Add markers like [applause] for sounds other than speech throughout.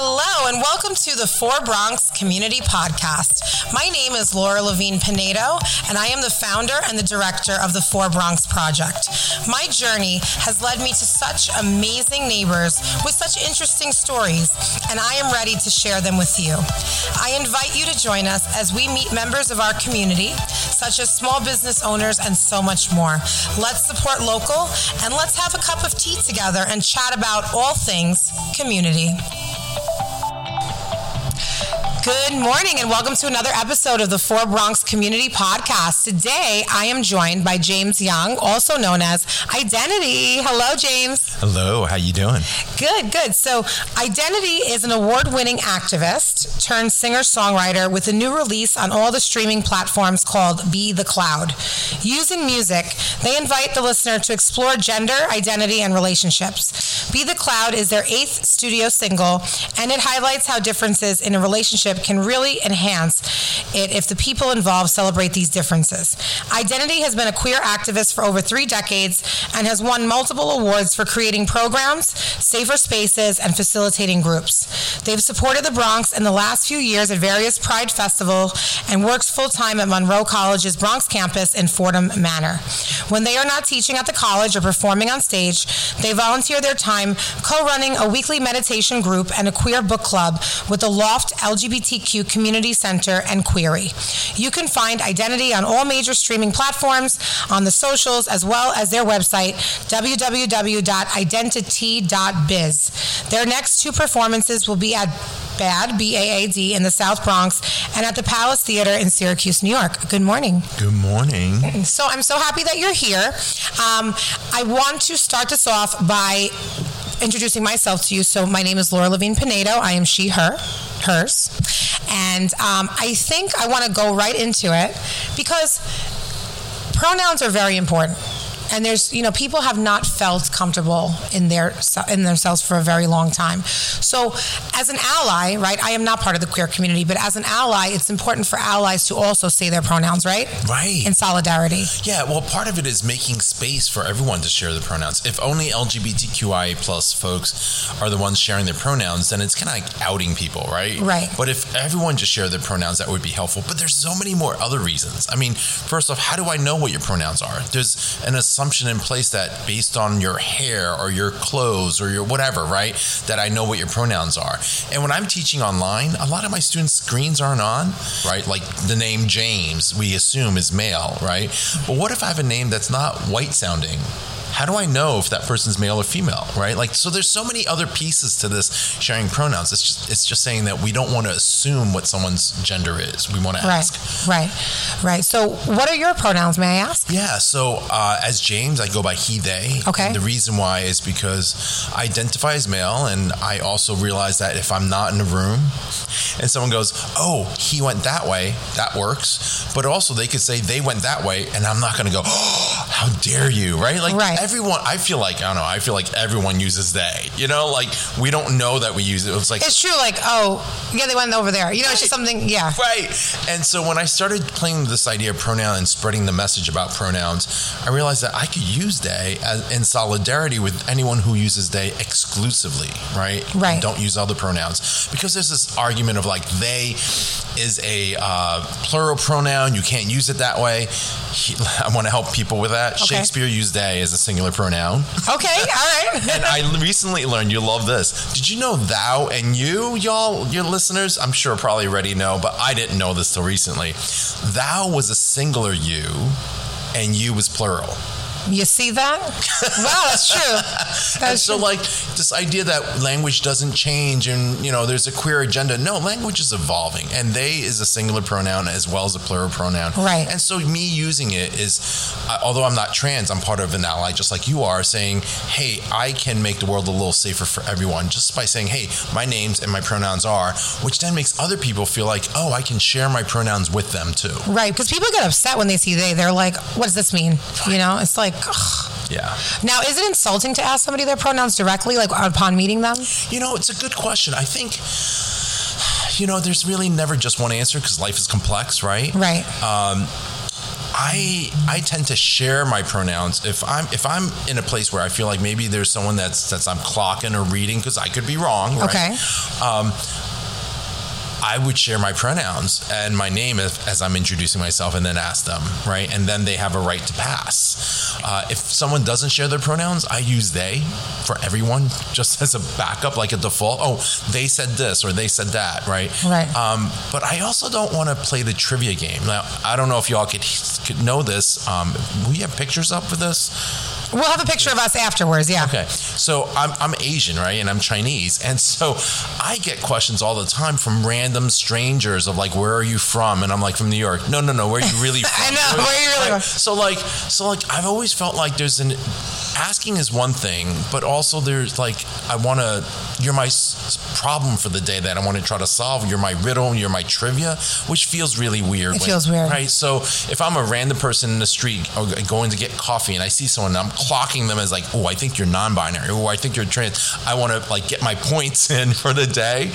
Hello, and welcome to the Four Bronx Community Podcast. My name is Laura Levine Pinedo, and I am the founder and the director of the Four Bronx Project. My journey has led me to such amazing neighbors with such interesting stories, and I am ready to share them with you. I invite you to join us as we meet members of our community, such as small business owners and so much more. Let's support local, and let's have a cup of tea together and chat about all things community. Good morning and welcome to another episode of the Four Bronx Community Podcast. Today I am joined by James Young, also known as I.Den.t.T. Hello, James. Hello, how you doing? Good, good. So, I.Den.t.T is an award-winning activist turned singer-songwriter with a new release on all the streaming platforms called Be the Cloud. Using music, they invite the listener to explore gender, identity, and relationships. Be the Cloud is their eighth studio single, and it highlights how differences in a relationship can really enhance it if the people involved celebrate these differences. I.Den.t.T has been a queer activist for over three decades and has won multiple awards for creating programs, safer spaces, and facilitating groups. They've supported the Bronx in the last few years at various Pride Festival and works full time at Monroe College's Bronx campus in Fordham Manor. When they are not teaching at the college or performing on stage, they volunteer their time co running a weekly meditation group and a queer book club with the Loft LGBTQ Community Center and Queery. You can find I.Den.t.T on all major streaming platforms, on the socials, as well as their website, www.identity.biz. Their next two performances will be at BAAD, B A A D, in the South Bronx, and at the Palace Theater in Syracuse, New York. Good morning. Good morning. So I'm so happy that you're here. Um, I want to start this off by introducing myself to you. So my name is Laura Levine Pinedo. I am she, her, hers. And um, I think I want to go right into it because pronouns are very important and there's you know people have not felt comfortable in their in themselves for a very long time so as an ally right i am not part of the queer community but as an ally it's important for allies to also say their pronouns right Right. in solidarity Yeah, well, part of it is making space for everyone to share the pronouns. If only LGBTQI plus folks are the ones sharing their pronouns, then it's kind of like outing people, right? Right. But if everyone just shared their pronouns, that would be helpful. But there's so many more other reasons. I mean, first off, how do I know what your pronouns are? There's an assumption in place that based on your hair or your clothes or your whatever, right, that I know what your pronouns are. And when I'm teaching online, a lot of my students' screens aren't on, right? Like the name James, we assume is male, right? But what if I have a name that's not white sounding? How do I know if that person's male or female, right? Like, so there's so many other pieces to this sharing pronouns. It's just, it's just saying that we don't want to assume what someone's gender is. We want to right ask. right right so what are your pronouns may i ask Yeah, so uh, as James, I go by he, they. Okay. And the reason why is because I identify as male, and I also realize that if I'm not in a room and someone goes, oh, he went that way, that works. But also, they could say they went that way, and I'm not going to go, oh, how dare you, right? Like Right. Everyone, I feel like, I don't know, I feel like everyone uses they, you know, like we don't know that we use it. It's like, it's true like oh yeah they went over there you know it's just something yeah Right. And so when I started playing this idea of pronoun and spreading the message about pronouns, I realized that I could use they as, in solidarity with anyone who uses they exclusively, right? Right. And don't use other pronouns. Because there's this argument of like they is a uh, plural pronoun. You can't use it that way. He, [laughs] I want to help people with that. Okay. Shakespeare used they as a singular pronoun. okay [laughs] all right And I recently learned, you love this. Did you know thou and you, y'all, your listeners, I'm sure probably already know, but I didn't know this till recently. Thou was a singular you, and you was plural. You see that wow that's true [laughs] And that's so, true. like, this idea that language doesn't change and, you know, there's a queer agenda. No, language is evolving, and they is a singular pronoun as well as a plural pronoun. Right. And so, me using it is, uh, although I'm not trans, I'm part of an ally just like you are, saying, hey, I can make the world a little safer for everyone just by saying, hey, my names and my pronouns are, which then makes other people feel like, oh, I can share my pronouns with them too. Right, because people get upset when they see they. They're like, "What does this mean?" You know, it's like. Ugh. Yeah. Now, is it insulting to ask somebody their pronouns directly, like upon meeting them? You know, it's a good question. I think, you know, there's really never just one answer because life is complex, right? Right. Um, I I tend to share my pronouns if I'm if I'm in a place where I feel like maybe there's someone that's that's I'm clocking or reading because I could be wrong. Right? Okay. Um, I would share my pronouns and my name if, as I'm introducing myself and then ask them, right? And then they have a right to pass. Uh, if someone doesn't share their pronouns, I use they for everyone just [laughs] as a backup, like a default. Oh, they said this or they said that, right? Right. Um, but I also don't want to play the trivia game. Now, I don't know if y'all could, could know this. Um, we have pictures up for this. We'll have a picture of us afterwards. Yeah. Okay. So I'm, I'm Asian, right? And I'm Chinese. And so I get questions all the time from random strangers of like, where are you from? And I'm like, from New York. No, no, no. Where are you really [laughs] from? I know. Where are you really Right. from? So like, so like, I've always felt like there's an asking is one thing, but also there's like, I want to, you're my s- problem for the day that I want to try to solve. You're my riddle. You're my trivia, which feels really weird. It feels weird. Right. So if I'm a random person in the street or going to get coffee and I see someone, I'm clocking them as like, oh, I think you're non-binary. Oh, I think you're trans. I want to like get my points [laughs] in for the day.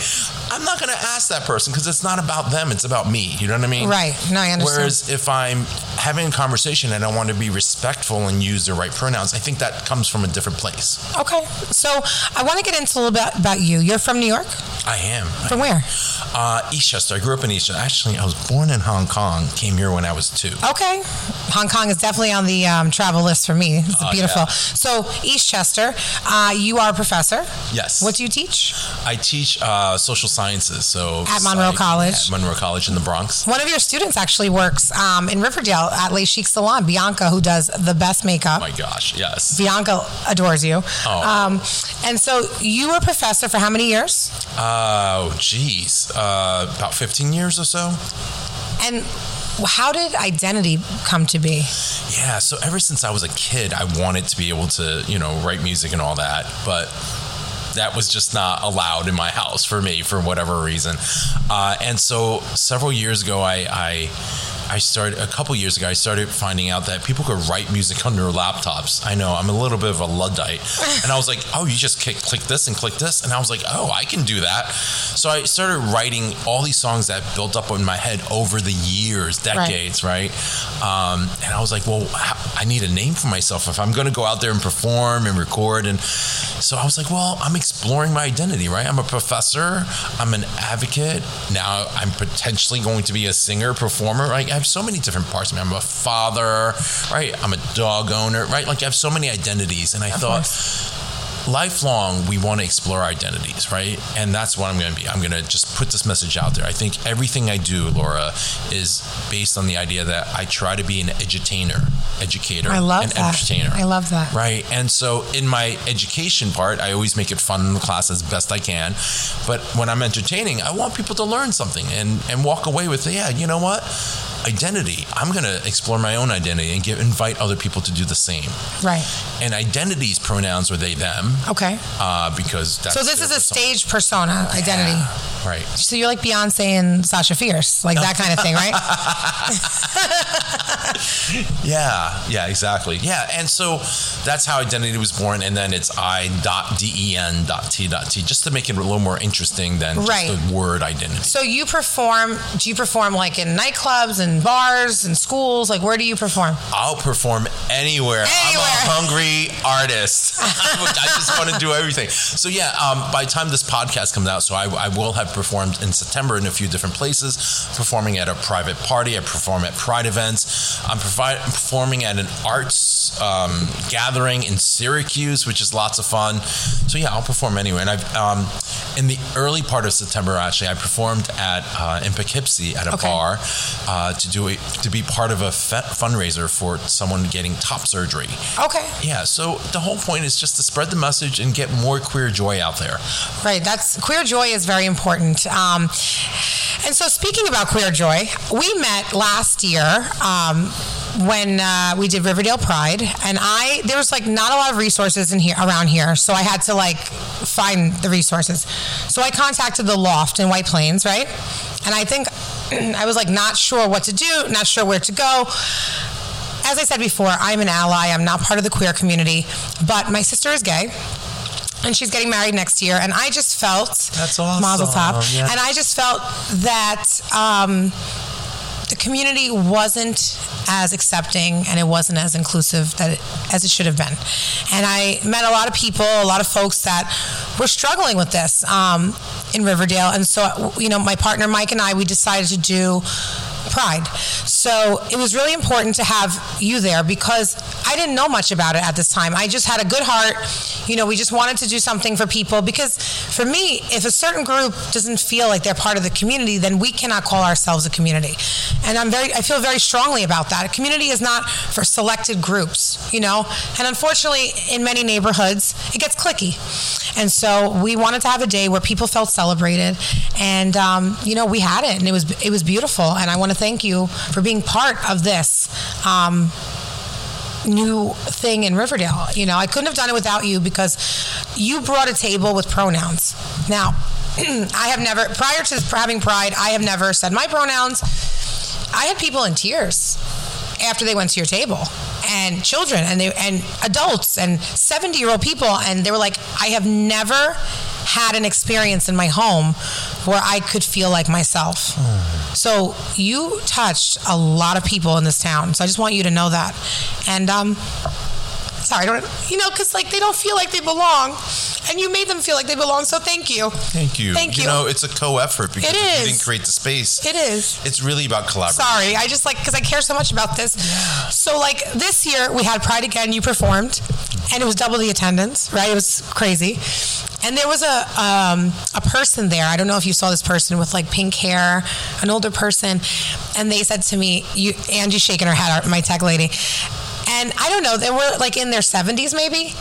I'm not going to ask that person because it's not about them. It's about me. You know what I mean? Right. No, I understand. Whereas if I'm having a conversation and I want to be respectful and use the right pronouns, I think that comes from a different place. Okay. So I want to get into a little bit about you. You're from New York? I am. From where? Uh, Eastchester. I grew up in Eastchester. Actually, I was born in Hong Kong. Came here when I was two. Okay. Hong Kong is definitely on the um, travel list for me. It's beautiful. yeah. So, Eastchester, uh, you are a professor. Yes. What do you teach? I teach uh, social sciences. So At Monroe psych- College? At Monroe College in the Bronx. One of your students actually works um, in Riverdale at Le Chic Salon, Bianca, who does the best makeup. Oh my gosh, yes. Bianca adores you. Oh. Um, and so you were a professor for how many years? Oh, geez, uh, about 15 years or so. And how did identity come to be? Yeah, so ever since I was a kid, I wanted to be able to, you know, write music and all that, but that was just not allowed in my house for me for whatever reason. Uh, and so several years ago, I, I I started a couple years ago. I started finding out that people could write music on their laptops. I know I'm a little bit of a luddite, and I was like, "Oh, you just click, click this and click this," and I was like, "Oh, I can do that." So I started writing all these songs that built up in my head over the years, decades, right? Um, and I was like, "Well, I need a name for myself if I'm going to go out there and perform and record." And so I was like, "Well, I'm exploring my identity, right? I'm a professor. I'm an advocate. Now I'm potentially going to be a singer, performer. Right? I have so many different parts of me. I'm a father, right? I'm a dog owner, right? Like I have so many identities, and I thought lifelong we want to explore identities right? And that's what i'm going to be. I'm going to just put this message out there. I think everything i do laura is based on the idea that i try to be an edutainer educator I love an that. entertainer. I love that. right? And so in my education part i always make it fun in the class as best i can. But when i'm entertaining i want people to learn something and and walk away with yeah you know what identity i'm going to explore my own identity and give invite other people to do the same Right. and identities pronouns are they them Okay. uh, because that's So this is a persona. stage persona identity. Yeah, right So you're like Beyonce and Sasha Fierce, like that kind of thing, right? [laughs] yeah yeah exactly yeah and so that's how identity was born and then it's i dot den dot t dot t just to make it a little more interesting than Right. just the word identity so you perform? Do you perform like in nightclubs and bars and schools? Like where do you perform? I'll perform anywhere. Anywhere. I'm a hungry artist. [laughs] I just want to do everything. So yeah, um, by the time this podcast comes out, so I, I will have performed in September in a few different places. Performing at a private party, I perform at Pride events. I'm provi- performing at an arts um, gathering in Syracuse, which is lots of fun. So yeah, I'll perform anywhere. And I've um, in the early part of September, actually, I performed at uh, in Poughkeepsie at a Okay. bar uh, to do a, to be part of a fe- fundraiser for someone getting top surgery. Okay. Yeah, so the whole point is just to spread the message and get more queer joy out there. Right. That's queer joy is very important. Um, and so, speaking about queer joy, we met last year um, when uh, we did Riverdale Pride, and I there was like not a lot of resources in here around here, so I had to like find the resources. So I contacted the Loft in White Plains, right? And I think [clears throat] I was like not sure what to do, not sure where to go as I said before, I'm an ally. I'm not part of the queer community, but my sister is gay. And she's getting married next year, and I just felt That's awesome. Mazel tov. Yeah. And I just felt that um, the community wasn't as accepting and it wasn't as inclusive that it, as it should have been. And I met a lot of people, a lot of folks that were struggling with this um, in Riverdale. And so, you know, my partner Mike and I, we decided to do Pride. So it was really important to have you there because I didn't know much about it at this time. I just had a good heart. You know, we just wanted to do something for people because for me, if a certain group doesn't feel like they're part of the community, then we cannot call ourselves a community. And I'm very I feel very strongly about that. A community is not for selected groups, you know? And unfortunately, in many neighborhoods, it gets clicky. And so we wanted to have a day where people felt celebrated and um, you know, we had it and it was it was beautiful and I want to thank you for being part of this. Um, new thing in Riverdale. You know, I couldn't have done it without you because you brought a table with pronouns. Now, [clears throat] I have never, prior to having Pride, I have never said my pronouns. I had people in tears after they went to your table and children and they and adults and 70 year old people and they were like i have never had an experience in my home where i could feel like myself hmm. So you touched a lot of people in this town so i just want you to know that and um sorry, I don't, you know, because like they don't feel like they belong, and you made them feel like they belong. So thank you. Thank you. Thank you. You know, it's a co-effort because It you didn't create the space. It is. It's really about collaboration. Sorry, I just like because I care so much about this. So like this year we had Pride again. You performed, and it was double the attendance. Right, it was crazy. And there was a um, a person there. I don't know if you saw this person with like pink hair, an older person, and they said to me, "You." Angie's shaking her head. My tech lady, and I don't know. They were like in their seventies maybe.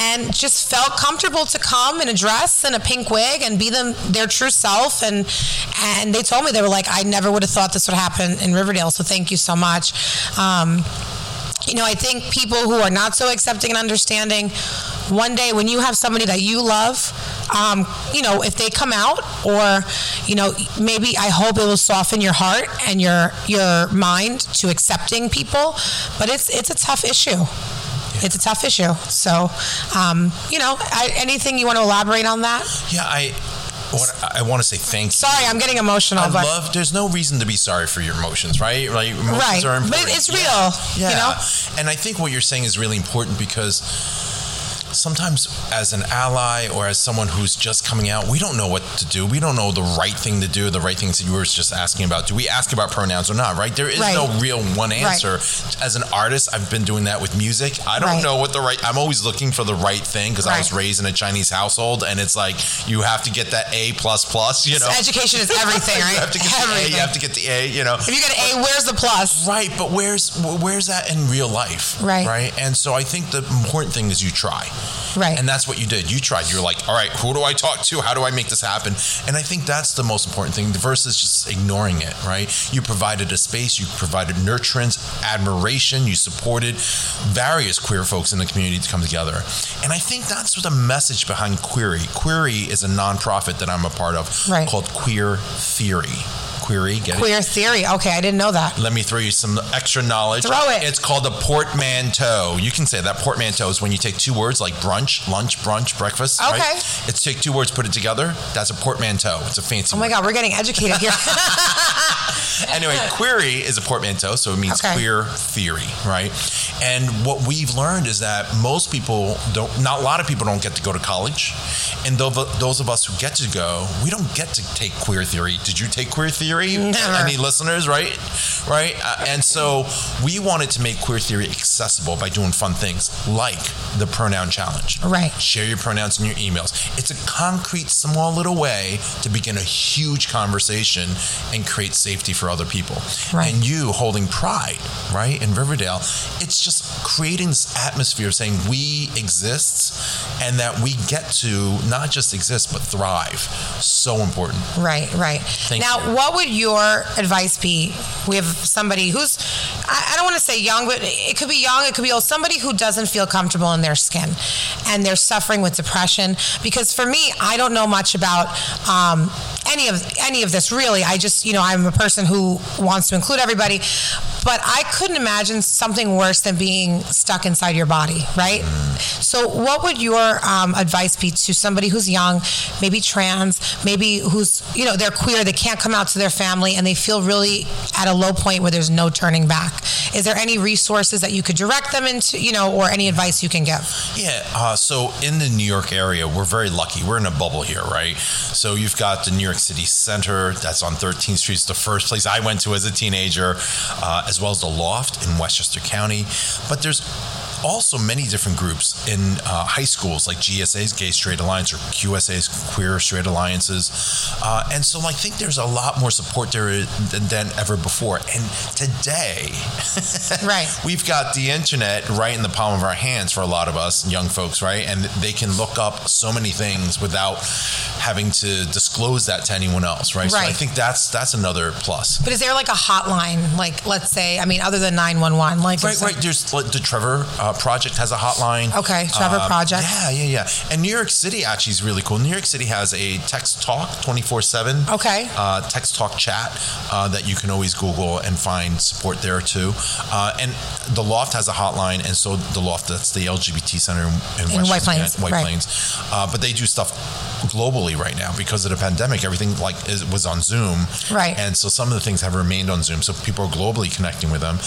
And just felt comfortable to come in a dress and a pink wig and be them their true self. And and they told me they were like, I never would have thought this would happen in Riverdale. So thank you so much. Um, you know, I think people who are not so accepting and understanding, one day when you have somebody that you love, um, you know, if they come out, or you know, maybe I hope it will soften your heart and your your mind to accepting people. But it's it's a tough issue. It's a tough issue. So, um, you know, I, anything you want to elaborate on that? Yeah, I. What I want to say thank you. Sorry, I'm getting emotional, I love. There's no reason to be sorry for your emotions, right? Like emotions Right. are But it's real, Yeah. you know? And I think what you're saying is really important because sometimes as an ally or as someone who's just coming out, we don't know what to do. We don't know the right thing to do, the right things that you were just asking about. Do we ask about pronouns or not, right? There is Right. no real one answer. As an artist, I've been doing that with music. I don't Right. know what the right I'm always looking for the right thing because I was raised in a Chinese household and it's like you have to get that A plus plus, you know. education is everything, right? [laughs] You have to get the A, you have to get the A, you know. if you get an A, where's the plus? Right, but where's where's that in real life? Right. Right. And so I think the important thing is you try. Right. And that's what you did. You tried. You're like, all right, who do I talk to? How do I make this happen? And I think that's the most important thing versus just ignoring it, right? You provided a space, you provided nurturance, admiration, you supported various queer folks in the community to come together. And I think that's what the message behind Queery. Queery is a nonprofit that I'm a part of Right. called Queer Theory. Queery, get it? Queer theory. Okay, I didn't know that. Let me throw you some extra knowledge. Throw it. It's called a portmanteau. You can say that portmanteau is when you take two words like brunch, lunch, brunch, breakfast. Okay. Right? It's take two words, put it together. That's a portmanteau. It's a fancy. Oh my word. God, we're getting educated here. [laughs] [laughs] [laughs] Anyway, Queery is a portmanteau, so it means Okay. queer theory, right? And what we've learned is that most people don't, not a lot of people don't get to go to college. And those of us who get to go, we don't get to take queer theory. Did you take queer theory? Never. Any listeners, right? Right? Uh, and so we wanted to make queer theory accessible by doing fun things like the pronoun challenge. Right. Share your pronouns in your emails. It's a concrete, small little way to begin a huge conversation and create safety for other people. Right. And you holding pride, right, in Riverdale, it's just creating this atmosphere of saying we exist and that we get to not just exist but thrive. So important. right, right. Thank now, you. what would your advice be? We have somebody who's, I, I don't want to say young, but it could be young, it could be old, somebody who doesn't feel comfortable in their skin and they're suffering with depression. Because for me, I don't know much about um, any of any of this really. I just, you know, I'm a person who wants to include everybody, but I couldn't imagine something worse than being stuck inside your body, right? So, what would your um, advice be to somebody who's young, maybe trans, maybe who's you know they're queer, they can't come out to their family, and they feel really at a low point where there's no turning back? Is there any resources that you could direct them into, you know, or any advice you can give? Yeah. Uh, so in the New York area, we're very lucky. We're in a bubble here, right? So you've got the New York City Center that's on 13th Street. It's the first place I went to as a teenager, uh, as well as the Loft in Westchester County. But there's also many different groups in uh, high schools like GSA's Gay Straight Alliance or QSA's Queer Straight Alliances. Uh, and so I think there's a lot more support there than, than ever before. And today, [laughs] right, we've got the internet right in the palm of our hands for a lot of us young folks, right? And they can look up so many things without having to disclose that to anyone else, right? right. So I think that's that's another plus. But is there like a hotline, like let's say, I mean, other than nine one one, like right, right? There's like, the Trevor uh, Project has a hotline. Okay, Trevor uh, Project. Yeah, yeah, yeah. And New York City actually is really cool. New York City has a text talk twenty four seven. Okay. Uh, text talk chat uh, that you can always Google and find support there too. Uh, and the Loft has a hotline, and so the Loft that's the LGBT Center in, in White Plains. White right. Plains. Uh, but they do stuff globally right now because of the pandemic. Everything like is, was on Zoom, right? And so some of the things have remained on Zoom, so people are globally connecting with them.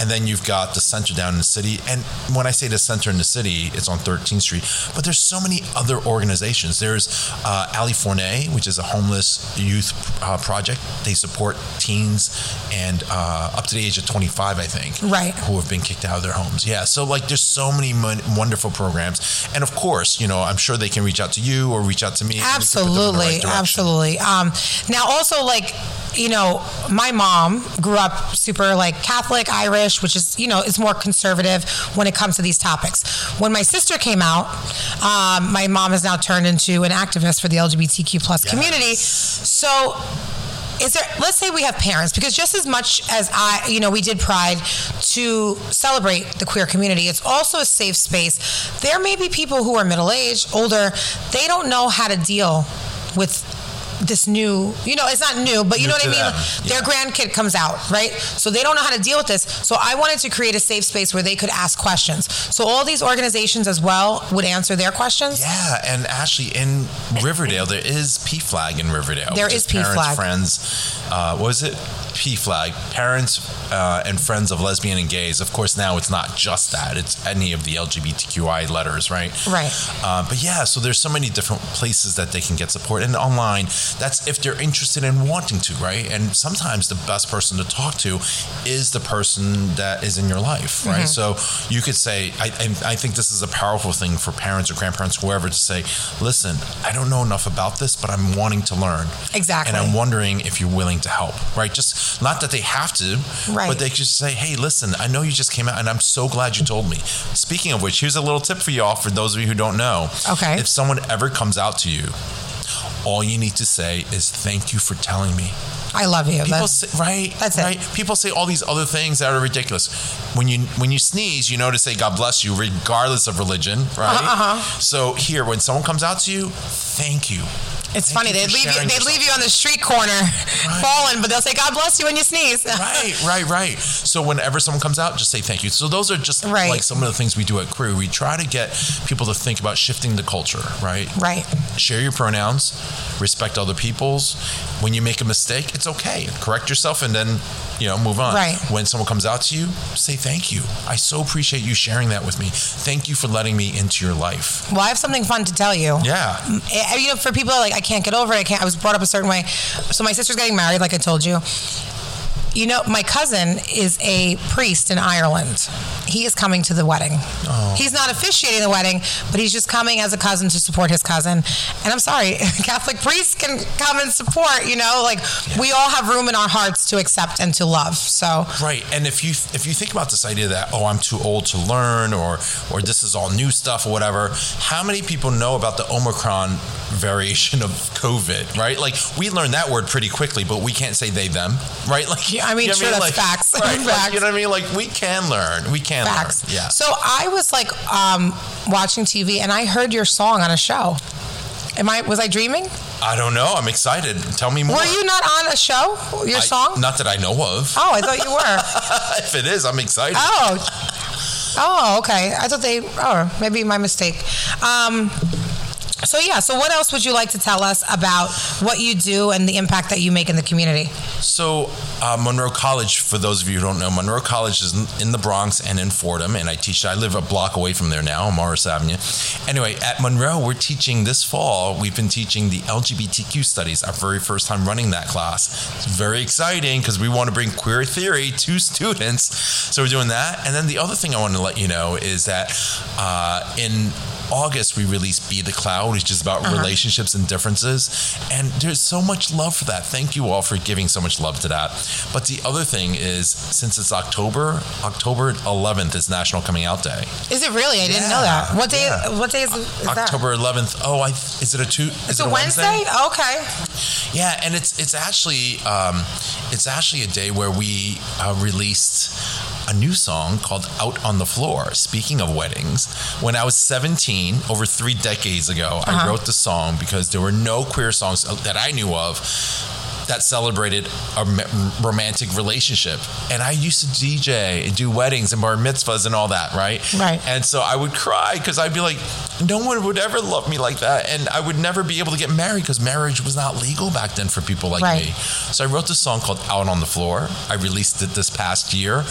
And then you've got the center down in the city, and when I say the center in the city, it's on 13th Street. But there's so many other organizations. There's uh, Ali Forney, which is a homeless youth uh, project. They support teens and uh, up to the age of 25, I think, right, who have been kicked out of their homes. Yeah, so like there's so many mon- wonderful programs, and of course, you know, I'm sure they can reach out to you or reach out to me. Absolutely, right absolutely. Um, now, also like you know, my mom grew up super like Catholic, Irish, which is, you know, is more conservative when it comes to these topics. When my sister came out, um, my mom has now turned into an activist for the LGBTQ plus yes. community. So is there let's say we have parents because just as much as i you know we did pride to celebrate the queer community it's also a safe space. There may be people who are middle-aged older they don't know how to deal with this new, you know, it's not new, but you new know what I mean? Them. Their yeah. grandkid comes out, right? So they don't know how to deal with this. So I wanted to create a safe space where they could ask questions. So all these organizations as well would answer their questions. Yeah, and actually in Riverdale, there is PFLAG in Riverdale. There is PFLAG. Friends, uh, what was it? PFLAG, parents uh, and friends of lesbian and gays. Of course, now it's not just that; it's any of the LGBTQI letters, right? Right. Uh, but yeah, so there's so many different places that they can get support, and online. That's if they're interested in wanting to, right? And sometimes the best person to talk to is the person that is in your life, right? Mm-hmm. So you could say, I, I think this is a powerful thing for parents or grandparents, whoever, to say, listen, I don't know enough about this, but I'm wanting to learn. Exactly. And I'm wondering if you're willing to help, right? Just not that they have to, right. but they just say, hey, listen, I know you just came out and I'm so glad you told me. Speaking of which, here's a little tip for y'all for those of you who don't know. Okay. If someone ever comes out to you, all you need to say is thank you for telling me. I love you. People that's, say, right, that's right. It. People say all these other things that are ridiculous. When you when you sneeze, you know to say God bless you, regardless of religion, right? Uh-huh. So here, when someone comes out to you, thank you. It's Thank funny. They leave you. They leave you on the street corner, right. falling, but they'll say "God bless you" when you sneeze. [laughs] right, right, right. So whenever someone comes out, just say thank you. So those are just right. like some of the things we do at Crew. We try to get people to think about shifting the culture. Right. Right. Share your pronouns. Respect other people's. When you make a mistake, it's okay. Correct yourself, and then you know, move on. Right. When someone comes out to you, say thank you. I so appreciate you sharing that with me. Thank you for letting me into your life. Well, I have something fun to tell you. Yeah. Eh, you know, for people like I can't get over it. I can't. I was brought up a certain way. So my sister's getting married, like I told you. You know, my cousin is a priest in Ireland. He is coming to the wedding. Oh. He's not officiating the wedding, but he's just coming as a cousin to support his cousin. And I'm sorry, [laughs] Catholic priests can come and support. You know, like yeah. we all have room in our hearts to accept and to love. So right. And if you if you think about this idea that oh I'm too old to learn or or this is all new stuff or whatever, how many people know about the Omicron variation of COVID? Right. Like we learned that word pretty quickly, but we can't say they them. Right. [laughs] Like I mean, you know sure, I mean? that's like, facts. Right, facts. Like, you know what I mean? Like we can learn. We can facts. learn. Yeah. So I was like um, watching TV and I heard your song on a show. Am I was I dreaming? I don't know. I'm excited. Tell me more. Were you not on a show? Your I, song? Not that I know of. Oh, I thought you were. [laughs] if it is, I'm excited. Oh. Oh, okay. I thought they. Oh, maybe my mistake. Um, so yeah. So what else would you like to tell us about what you do and the impact that you make in the community? So uh, Monroe College, for those of you who don't know, Monroe College is in, in the Bronx and in Fordham, and I teach. I live a block away from there now, on Morris Avenue. Anyway, at Monroe, we're teaching this fall. We've been teaching the LGBTQ studies. Our very first time running that class. It's very exciting because we want to bring queer theory to students. So we're doing that, and then the other thing I want to let you know is that uh, in August, we released Be the Cloud, which is about relationships and differences. And there's so much love for that. Thank you all for giving so much love to that. But the other thing is, since it's October, October 11th is National Coming Out Day. Is it really? I didn't know that. What day? yeah. What day is, is that? October 11th. Oh, I is it a two? It's Is a it Wednesday. Okay. Yeah, and it's it's actually um, it's actually a day where we uh, released a new song called "Out on the Floor." Speaking of weddings, when I was 17, over three decades ago, I wrote the song because there were no queer songs that I knew of that celebrated a romantic relationship. And I used to DJ and do weddings and bar mitzvahs and all that, right? Right. And so I would cry because I'd be like, no one would ever love me like that. And I would never be able to get married because marriage was not legal back then for people like Right. me. So I wrote this song called Out on the Floor. I released it this past year.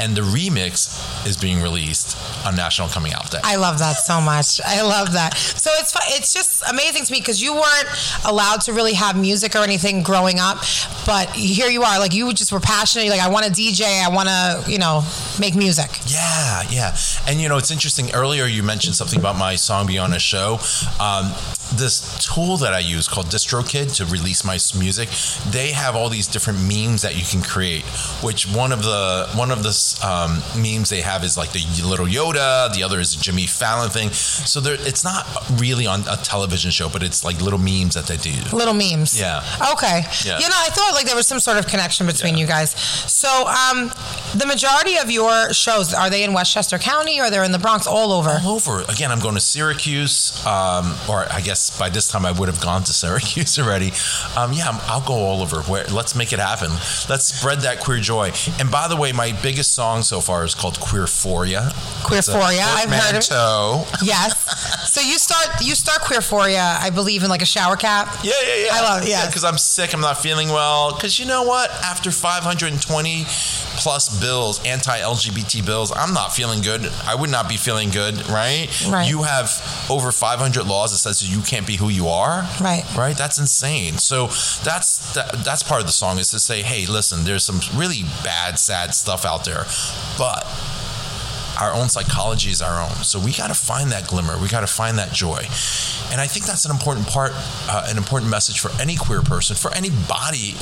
And the remix is being released on National Coming Out Day. I love that so much. I love that. So it's it's just amazing to me because you weren't allowed to really have music or anything growing up, but here you are. Like you just were passionate. Like I want to DJ. I want to you know make music. Yeah, yeah. And you know, it's interesting. Earlier, you mentioned something about my song Beyond a Show. Um, this tool that I use called DistroKid to release my music, they have all these different memes that you can create. Which one of the one of the um, memes they have is like the little Yoda. The other is Jimmy Fallon thing. So there, it's not really on a television show, but it's like little memes that they do. Little memes. Yeah. Okay. Yeah. You know, I thought like there was some sort of connection between Yeah. you guys. So, um, the majority of your shows are they in Westchester County or they're in the Bronx? All over. all over. Again, I'm going to Syracuse, um, or I guess by this time I would have gone to Syracuse [laughs] already. Um, yeah, I'll go all over. Where, let's make it happen. Let's spread that queer joy. And by the way, my biggest song so far is called Queerphoria. Queerphoria, I've heard of it. Yes. So you start you start Queerphoria, I believe, in like a shower cap. Yeah, yeah, yeah. I love it, yes. Because I'm sick. I'm not feeling well. Because you know what? After 520 plus bills, anti-LGBT bills, I'm not feeling good. I would not be feeling good, right? Right. You have over 500 laws that says you can't be who you are. Right. Right. That's insane. So that's that, that's part of the song is to say, hey, listen, there's some really bad, sad stuff out there, but our own psychology is our own. So we got to find that glimmer. We got to find that joy. And I think that's an important part, uh, an important message for any queer person, for any body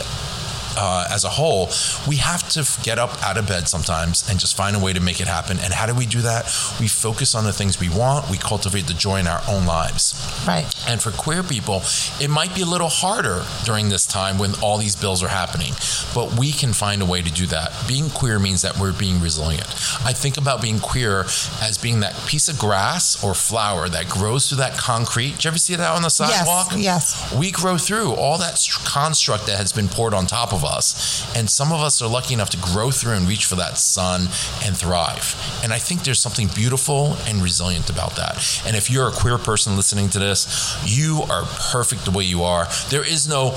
uh, as a whole. We have to get up out of bed sometimes and just find a way to make it happen. And how do we do that? We focus on the things we want. We cultivate the joy in our own lives. Right. And for queer people, it might be a little harder during this time when all these bills are happening, but we can find a way to do that. Being queer means that we're being resilient. I think about being queer as being that piece of grass or flower that grows through that concrete. Did you ever see that on the sidewalk? yes. yes. We grow through all that construct that has been poured on top of us. And some of us are lucky enough to grow through and reach for that sun and thrive. And I think there's something beautiful and resilient about that. And if you're a queer person listening to this, you are perfect the way you are. There is no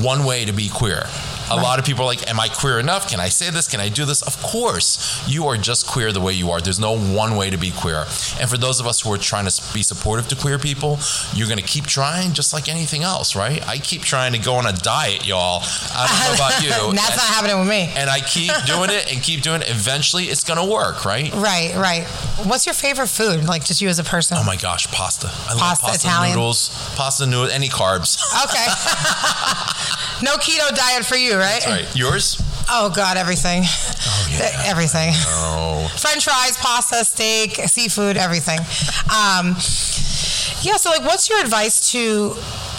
one way to be queer. A lot of people are like, Am I queer enough? Can I say this? Can I do this? Of course, you are just queer the way you are. There's no one way to be queer. And for those of us who are trying to be supportive to queer people, you're going to keep trying just like anything else, right? I keep trying to go on a diet, y'all. I don't know about [laughs] you. That's and, not happening with me. and I keep doing it and keep doing it. Eventually, it's going to work, right? Right, right. What's your favorite food? Like just you as a person? Oh my gosh, pasta. I love Pasta, pasta Italian? noodles, pasta noodles, any carbs. Okay. [laughs] no keto diet for you, right? That's right. Yours? Oh God, everything. Oh, yeah. [laughs] Everything. Oh. French fries, pasta, steak, seafood, everything. Um, yeah, so like what's your advice to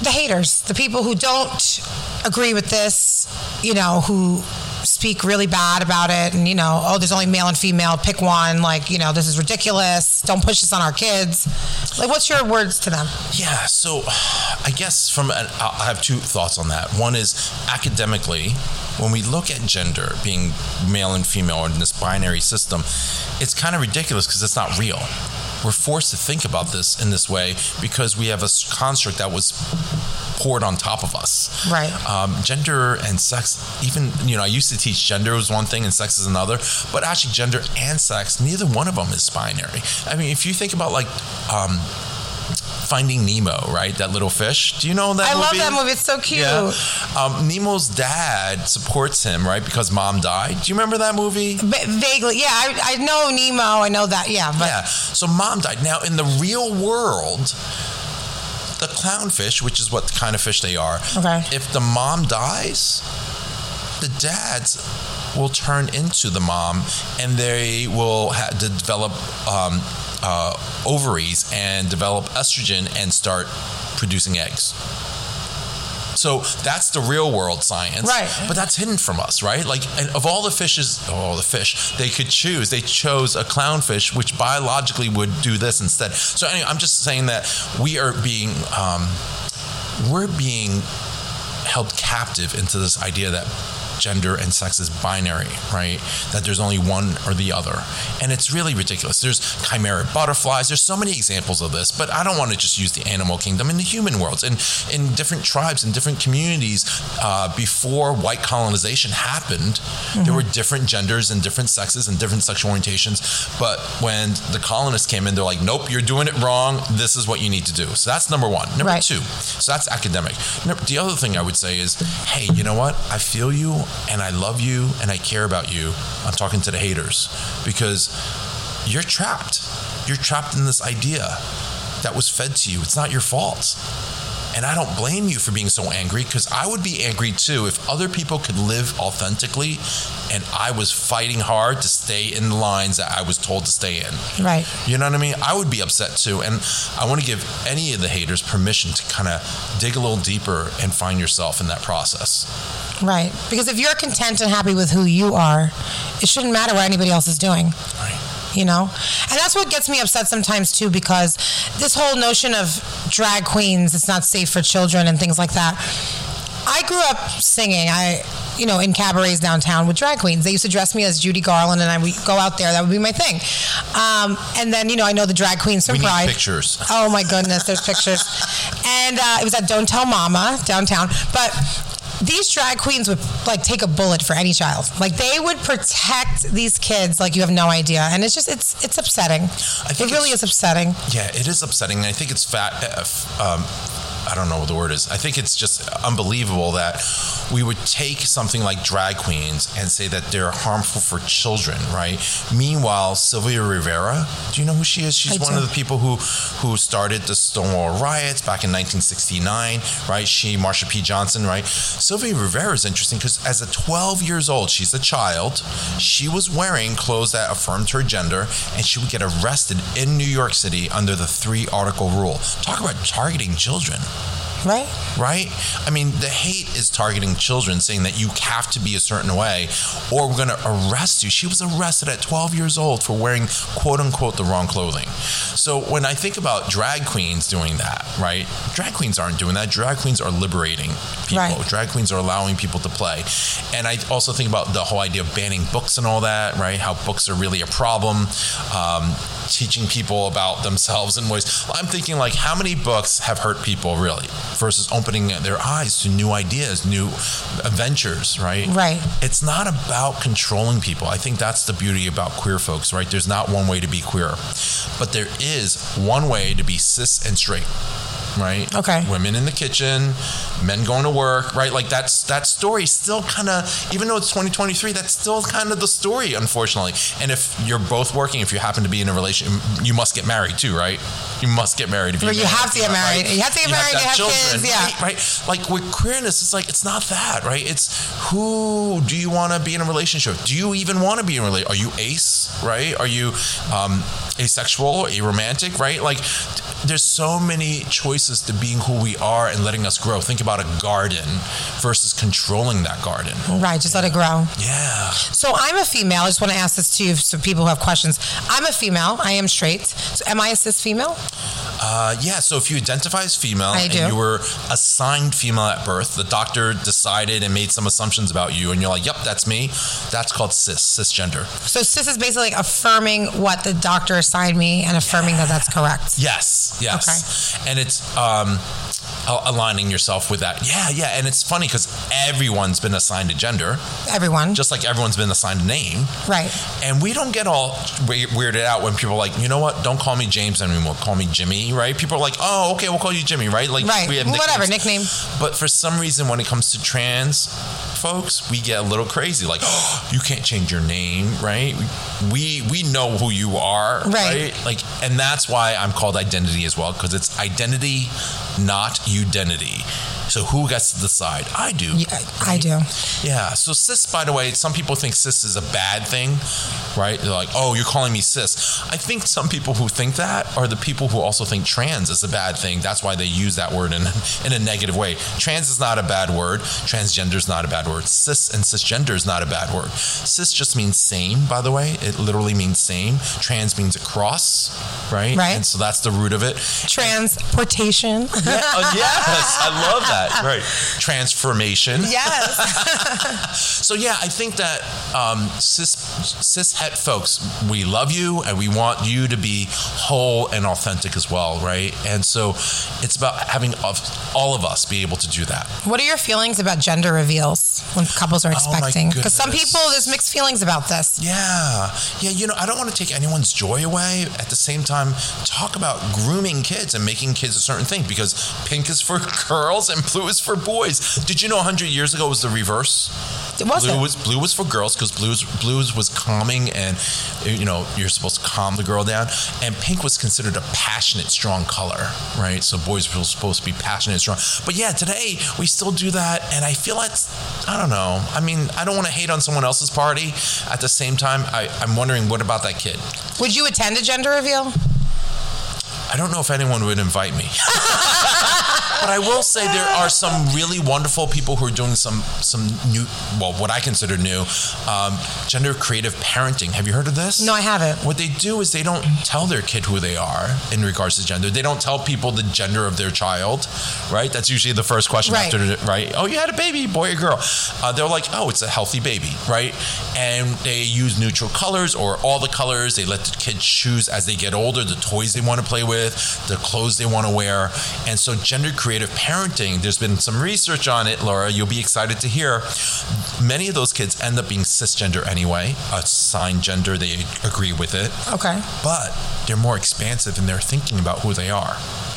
the haters, the people who don't agree with this, you know, who speak really bad about it and you know, oh there's only male and female, pick one, like, you know, this is ridiculous. Don't push this on our kids. Like, what's your words to them? Yeah, so I guess from an, I have two thoughts on that. One is academically, when we look at gender being male and female in this binary system, it's kind of ridiculous because it's not real. We're forced to think about this in this way because we have a construct that was poured on top of us. Right. Um, gender and sex, even, you know, I used to teach gender was one thing and sex is another, but actually, gender and sex, neither one of them is binary. I mean, if you think about like, um, Finding Nemo, right? That little fish. Do you know that I movie? love that movie. It's so cute. Yeah. Um, Nemo's dad supports him, right? Because mom died. Do you remember that movie? Va- vaguely, yeah. I, I know Nemo. I know that. Yeah, but yeah. So mom died. Now, in the real world, the clownfish, which is what kind of fish they are, Okay. if the mom dies, the dads will turn into the mom and they will ha- develop um, uh, ovaries and develop estrogen and start producing eggs. So that's the real world science, Right. But that's hidden from us, right? Like, and of all the fishes, oh, the fish they could choose, they chose a clownfish, which biologically would do this instead. So anyway, I'm just saying that we are being, um, we're being held captive into this idea that gender and sex is binary, right? That there's only one or the other. And it's really ridiculous. There's chimeric butterflies. There's so many examples of this, but I don't want to just use the animal kingdom in the human worlds. And in different tribes and different communities, uh, before white colonization happened, there were different genders and different sexes and different sexual orientations. But when the colonists came in, they're like, nope, you're doing it wrong. This is what you need to do. So that's number one. Number Right. two, so that's academic. The other thing I would say is, hey, you know what? I feel you and I love you and I care about you. I'm talking to the haters because you're trapped. You're trapped in this idea that was fed to you. It's not your fault. And I don't blame you for being so angry because I would be angry too if other people could live authentically and I was fighting hard to stay in the lines that I was told to stay in. right. You know what I mean? I would be upset too. And I want to give any of the haters permission to kind of dig a little deeper and find yourself in that process. Right. Because if you're content and happy with who you are, it shouldn't matter what anybody else is doing. Right. You know? And that's what gets me upset sometimes too, because this whole notion of drag queens, it's not safe for children and things like that. I grew up singing. I, you know, in cabarets downtown with drag queens. They used to dress me as Judy Garland, and I would go out there. That would be my thing. Um, and then, you know, I know the drag queens from We Pride. pictures. Oh my goodness, there's pictures. And uh, it was at Don't Tell Mama downtown. But these drag queens would like take a bullet for any child. Like they would protect these kids like you have no idea. And it's just it's it's upsetting. It think really is upsetting. Yeah, it is upsetting. And I think it's fat. Uh, um, I don't know what the word is. I think it's just unbelievable that we would take something like drag queens and say that they're harmful for children, right? Meanwhile, Sylvia Rivera, do you know who she is? She's I one do. of the people who who started the Stonewall riots back in 1969, right? She, Marsha P. Johnson, right? Sylvia Rivera is interesting because as a 12 years old, she's a child. She was wearing clothes that affirmed her gender, and she would get arrested in New York City under the three article rule. Talk about targeting children Right? right? I mean, the hate is targeting children, saying that you have to be a certain way or we're going to arrest you. She was arrested at 12 years old for wearing quote unquote the wrong clothing. So when I think about drag queens doing that, right? Drag queens aren't doing that. Drag queens are liberating people. Right. Drag queens are allowing people to play. And I also think about the whole idea of banning books and all that, right? How books are really a problem. Um, teaching people about themselves in ways. I'm thinking like, how many books have hurt people really versus opening their eyes to new ideas, new adventures, right? Right. It's not about controlling people. I think that's the beauty about queer folks, right? There's not one way to be queer, but there is one way to be cis and straight. Right. Okay. Women in the kitchen, men going to work. Right. Like that's that story still kind of, even though it's 2023, that's still kind of the story, unfortunately. And if you're both working, if you happen to be in a relation, you must get married too, right? You must get married if Or you you have to get married. You have to get married, you have kids, yeah. Right, right? Like with queerness, it's like it's not that, right? It's who do you want to be in a relationship? Do you even want to be in a relationship? Are you ace, right? Are you um, asexual, aromantic, right? Like there's so many choices to being who we are and letting us grow. Think about a garden versus controlling that garden. Right, just let it grow. Yeah. So I'm a female. I just want to ask this to you, so people who have questions. I'm a female. I am straight. So am I a cis female? Uh, yeah, so if you identify as female I and do. you were assigned female at birth, the doctor decided and made some assumptions about you, and you're like, "Yep, that's me." That's called cis, cisgender. So cis is basically like affirming what the doctor assigned me and affirming that that's correct. Yes, yes. Okay. And it's um, Uh, aligning yourself with that. Yeah, yeah. And it's funny because everyone's been assigned a gender, Everyone. just like everyone's been assigned a name. right. And we don't get all weirded out when people are like, you know what? Don't call me James anymore. Call me Jimmy, right? People are like, oh, okay, we'll call you Jimmy, right? Like, Right. we have Whatever, nickname. But for some reason, when it comes to trans folks, we get a little crazy. Like, oh, you can't change your name, right? We we know who you are, Right. Like, and that's why I'm called identity as well because it's identity, not identity. So who gets to decide? I do. Yeah, I do. Yeah. So cis, by the way, some people think cis is a bad thing, right? They're like, oh, you're calling me cis. I think some people who think that are the people who also think trans is a bad thing. That's why they use that word in, in a negative way. Trans is not a bad word. Transgender is not a bad word. Cis and cisgender is not a bad word. Cis just means same, by the way. It literally means same. Trans means across, right? Right. And so that's the root of it. Transportation. Yeah, oh, yes, I love that. [laughs] Right. Transformation. yes. [laughs] So yeah, I think that um, cis cis het folks, we love you and we want you to be whole and authentic as well, right? And so it's about having all of us be able to do that. What are your feelings about gender reveals when couples are Oh, expecting? Because some people, there's mixed feelings about this. Yeah, yeah. You know, I don't want to take anyone's joy away. At the same time, talk about grooming kids and making kids a certain thing because pink is for [laughs] girls and [laughs] blue is for boys. Did you know 100 years ago it was the reverse? It was blue was blue was for girls because blues blues was calming and you know you're supposed to calm the girl down and pink was considered a passionate strong color right so boys were supposed to be passionate and strong but yeah today we still do that and I feel like I don't know I mean I don't want to hate on someone else's party at the same time I, I'm wondering what about that kid Would you attend a gender reveal? I don't know if anyone would invite me. [laughs] but I will say there are some really wonderful people who are doing some some new, well, what I consider new, um, gender creative parenting. Have you heard of this? No, I haven't. What they do is they don't tell their kid who they are in regards to gender. They don't tell people the gender of their child, right? That's usually the first question Right. after, right? Oh, you had a baby, boy or girl. Uh, they're like, oh, it's a healthy baby, right? And they use neutral colors or all the colors. They let the kids choose as they get older the toys they want to play with, the clothes they want to wear. And so, gender creative parenting, there's been some research on it, Laura. You'll be excited to hear. Many of those kids end up being cisgender anyway, assigned gender, they agree with it Okay. but they're more expansive in their thinking about who they are.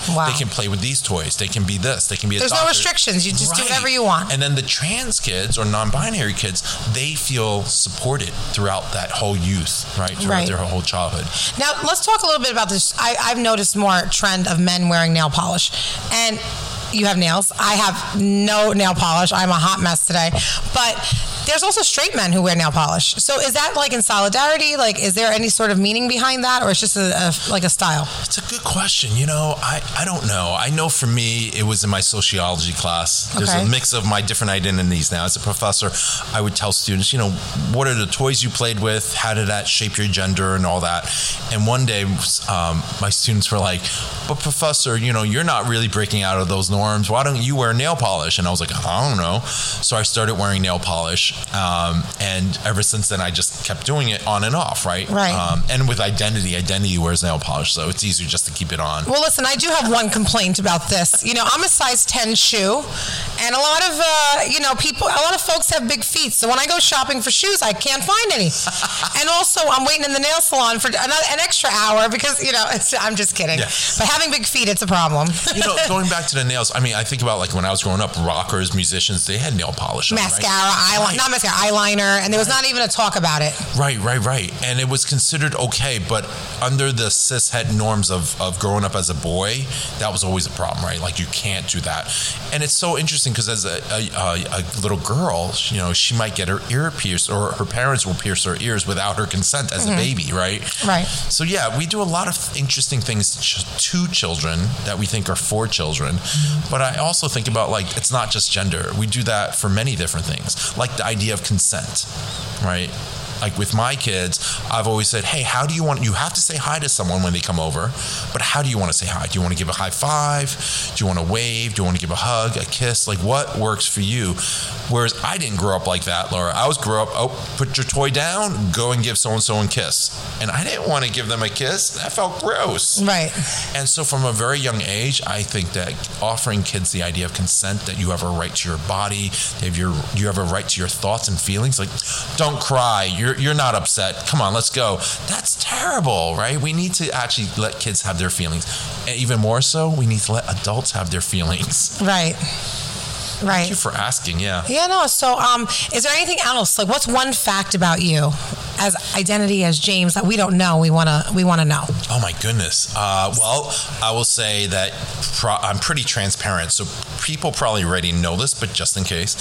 Wow. They can play with these toys. They can be this. They can be a There's no restrictions. You just do whatever you want. And then the trans kids or non-binary kids, they feel supported throughout that whole youth, right? Throughout Right. their whole childhood. Now let's talk a little bit about this. I, I've noticed more trend of men wearing nail polish, and you have nails. I have no nail polish. I'm a hot mess today, but. There's also straight men who wear nail polish. So is that like in solidarity? Like, is there any sort of meaning behind that, or it's just a, a like a style? It's a good question. You know, I, I don't know. I know for me, it was in my sociology class. There's Okay. a mix of my different identities now. As a professor, I would tell students, you know, what are the toys you played with? How did that shape your gender and all that? And one day, um, my students were like, but professor, you know, you're not really breaking out of those norms. Why don't you wear nail polish? And I was like, I don't know. So I started wearing nail polish. Um, and ever since then, I just kept doing it on and off, right? Right. Um, and with I.Den.t.T, I.Den.t.T wears nail polish, so it's easier just to keep it on. Well, listen, I do have one complaint about this. You know, I'm a size 10 shoe, and a lot of, uh, you know, people, a lot of folks have big feet. So when I go shopping for shoes, I can't find any. [laughs] and also, I'm waiting in the nail salon for another, an extra hour because, you know, it's, [laughs] I'm just kidding. But having big feet, it's a problem. you know, [laughs] going back to the nails, I mean, I think about like when I was growing up, rockers, musicians, they had nail polish. on, right? mascara, eyeliner, Right. not mascara, eyeliner, and there was not even a talk about it. Right, right, right. And it was considered okay, but under the cis het norms of, of growing up as a boy, that was always a problem, right? Like you can't do that. And it's so interesting because as a, a, a, a little girl, you know, she might get her ear pierced or her parents will pierce her ears without her consent as a mm-hmm. baby, right? Right. So yeah, we do a lot of interesting things to children that we think are for children. Mm-hmm. But I also think about like it's not just gender. We do that for many different things, like the idea of consent, right? Like with my kids, I've always said, hey, how do you want, you have to say hi to someone when they come over, but how do you want to say hi? Do you want to give a high five? Do you want to wave? Do you want to give a hug, a kiss? Like what works for you? Whereas I didn't grow up like that, Laura. I was grew up, oh, put your toy down, go and give so and so a kiss. And I didn't want to give them a kiss. That felt gross. Right. And so from a very young age, I think that offering kids the idea of consent, that you have a right to your body, have your you have a right to your thoughts and feelings. Like, don't cry. You're you're not upset. Come on, let's go. That's terrible, right? We need to actually let kids have their feelings. And even more so, we need to let adults have their feelings. Right. Right. Thank you for asking. Yeah. Yeah, no. So, um, is there anything else? Like, what's one fact about you as I.Den.t.T as James that we don't know? We wanna we wanna know. Oh my goodness. Uh, well, I will say that pro- I'm pretty transparent, so people probably already know this, but just in case,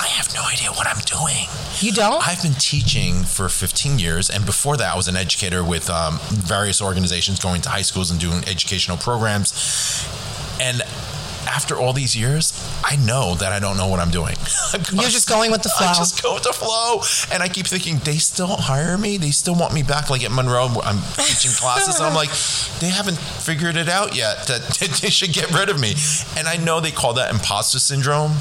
I have no idea what I'm doing. You don't? I've been teaching for 15 years, and before that, I was an educator with um, various organizations, going to high schools and doing educational programs, after all these years, I know that I don't know what I'm doing. [laughs] You're just going with the flow. I just go with the flow. And I keep thinking, they still hire me? They still want me back. Like at Monroe, I'm [laughs] teaching classes. I'm like, they haven't figured it out yet [laughs] that they should get rid of me. And I know they call that imposter syndrome,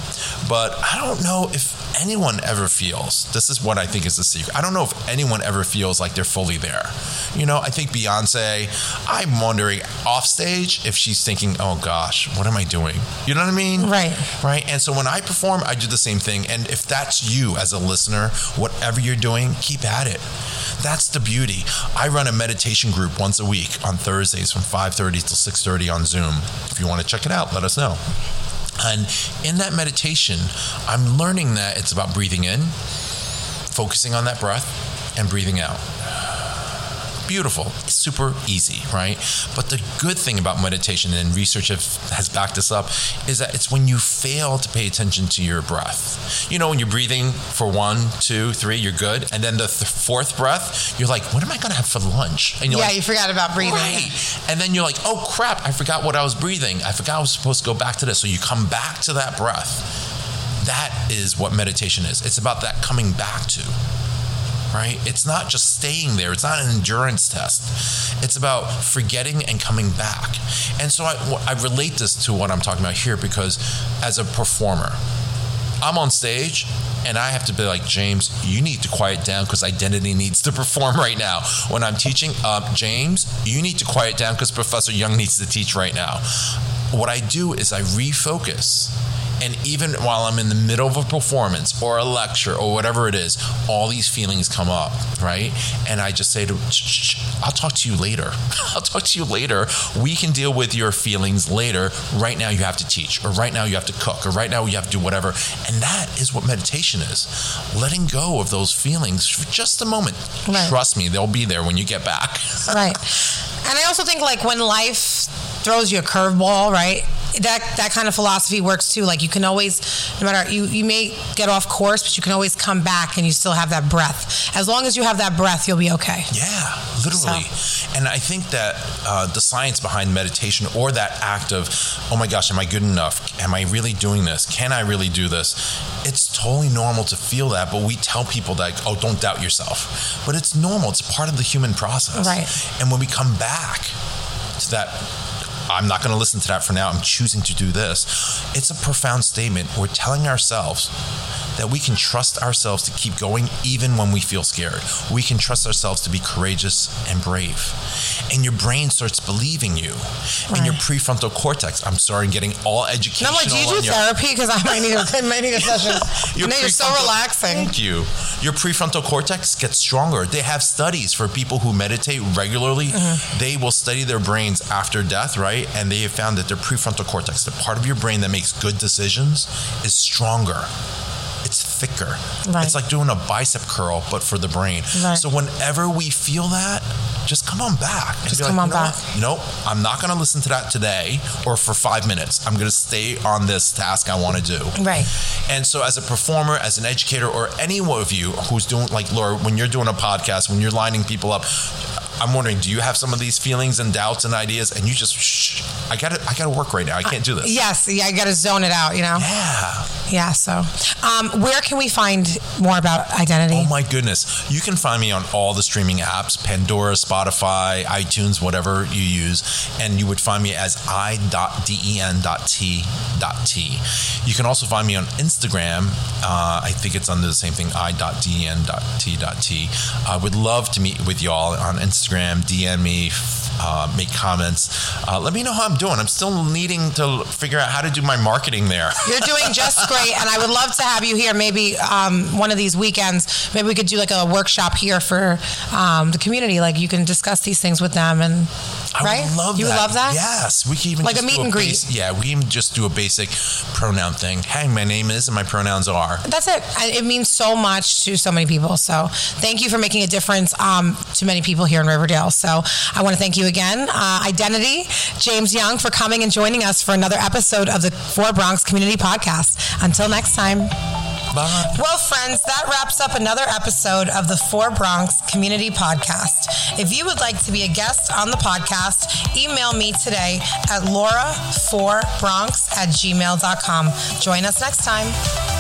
but I don't know if anyone ever feels this is what I think is the secret. I don't know if anyone ever feels like they're fully there. You know, I think Beyonce, I'm wondering off stage if she's thinking, oh gosh, what am I doing? You know what I mean? Right. Right. And so when I perform, I do the same thing. And if that's you as a listener, whatever you're doing, keep at it. That's the beauty. I run a meditation group once a week on Thursdays from 5:30 till 6:30 on Zoom. If you want to check it out, let us know. And in that meditation, I'm learning that it's about breathing in, focusing on that breath, and breathing out beautiful, super easy, right? But the good thing about meditation, and research have, has backed this up, is that it's when you fail to pay attention to your breath. You know, when you're breathing for one, two, three, you're good. And then the th- fourth breath, you're like, what am I going to have for lunch? And yeah, like, you forgot about breathing. Right. And then you're like, oh crap, I forgot what I was breathing. I forgot I was supposed to go back to this. So you come back to that breath. That is what meditation is. It's about that coming back to right? It's not just staying there. It's not an endurance test. It's about forgetting and coming back. And so I, I relate this to what I'm talking about here because as a performer, I'm on stage and I have to be like, James, you need to quiet down because I.Den.t.T needs to [laughs] perform right now. When I'm teaching, uh, James, you need to quiet down because Professor Young needs to teach right now. What I do is I refocus and even while I'm in the middle of a performance or a lecture or whatever it is, all these feelings come up, right? And I just say to, I'll talk to you later. [laughs] I'll talk to you later. We can deal with your feelings later. Right now, you have to teach, or right now, you have to cook, or right now, you have to do whatever. And that is what meditation is letting go of those feelings for just a moment. Right. Trust me, they'll be there when you get back. [laughs] right. And I also think, like, when life throws you a curveball, right? That that kind of philosophy works too. Like you can always, no matter you you may get off course, but you can always come back and you still have that breath. As long as you have that breath, you'll be okay. Yeah, literally. So. And I think that uh, the science behind meditation or that act of, oh my gosh, am I good enough? Am I really doing this? Can I really do this? It's totally normal to feel that, but we tell people that, oh, don't doubt yourself. But it's normal. It's part of the human process. Right. And when we come back to that I'm not going to listen to that for now. I'm choosing to do this. It's a profound statement. We're telling ourselves that we can trust ourselves to keep going even when we feel scared. We can trust ourselves to be courageous and brave. And your brain starts believing you. Right. And your prefrontal cortex, I'm sorry, I'm getting all educational. No, like, do you do therapy? Because I might need a, I might need a session. [laughs] your you're so relaxing. Thank you. Your prefrontal cortex gets stronger. They have studies for people who meditate regularly. Mm-hmm. They will study their brains after death, right? And they have found that their prefrontal cortex, the part of your brain that makes good decisions, is stronger thicker. Right. It's like doing a bicep curl, but for the brain. Right. So whenever we feel that, just come on back. Just come like, on back. Nope, I'm not going to listen to that today or for five minutes. I'm going to stay on this task I want to do. Right. And so, as a performer, as an educator, or any one of you who's doing, like Laura, when you're doing a podcast, when you're lining people up, I'm wondering, do you have some of these feelings and doubts and ideas, and you just, shh, I got to, I got to work right now. I can't do this. Yes, yeah, I got to zone it out. You know. Yeah. Yeah. So, um, where can we find more about I.Den.t.T? Oh my goodness. You can find me on all the streaming apps Pandora, Spotify, iTunes, whatever you use. And you would find me as i.den.t.t. You can also find me on Instagram. Uh, I think it's under the same thing, i.den.t.t. I would love to meet with y'all on Instagram, DM me, uh, make comments. Uh, let me know how I'm doing. I'm still needing to figure out how to do my marketing there. [laughs] You're doing just great, and I would love to have you here. Maybe um, one of these weekends, maybe we could do like a workshop here for um, the community. Like you can discuss these things with them, and I right? would love you that. love that. Yes, we can even Like a meet and greet. base- yeah, we even just do a basic pronoun thing. Hey, my name is and my pronouns are. That's it. It means so much to so many people. So thank you for making a difference um, to many people here in Riverdale. So I want to thank you again. Uh, I.Den.t.T, James Young, for coming and joining us for another episode of the Four Bronx Community Podcast. Until next time. Bye. Well, friends, that wraps up another episode of the Four Bronx Community Podcast. If you would like to be a guest on the podcast, email me today at laura4bronx at gmail.com. Join us next time.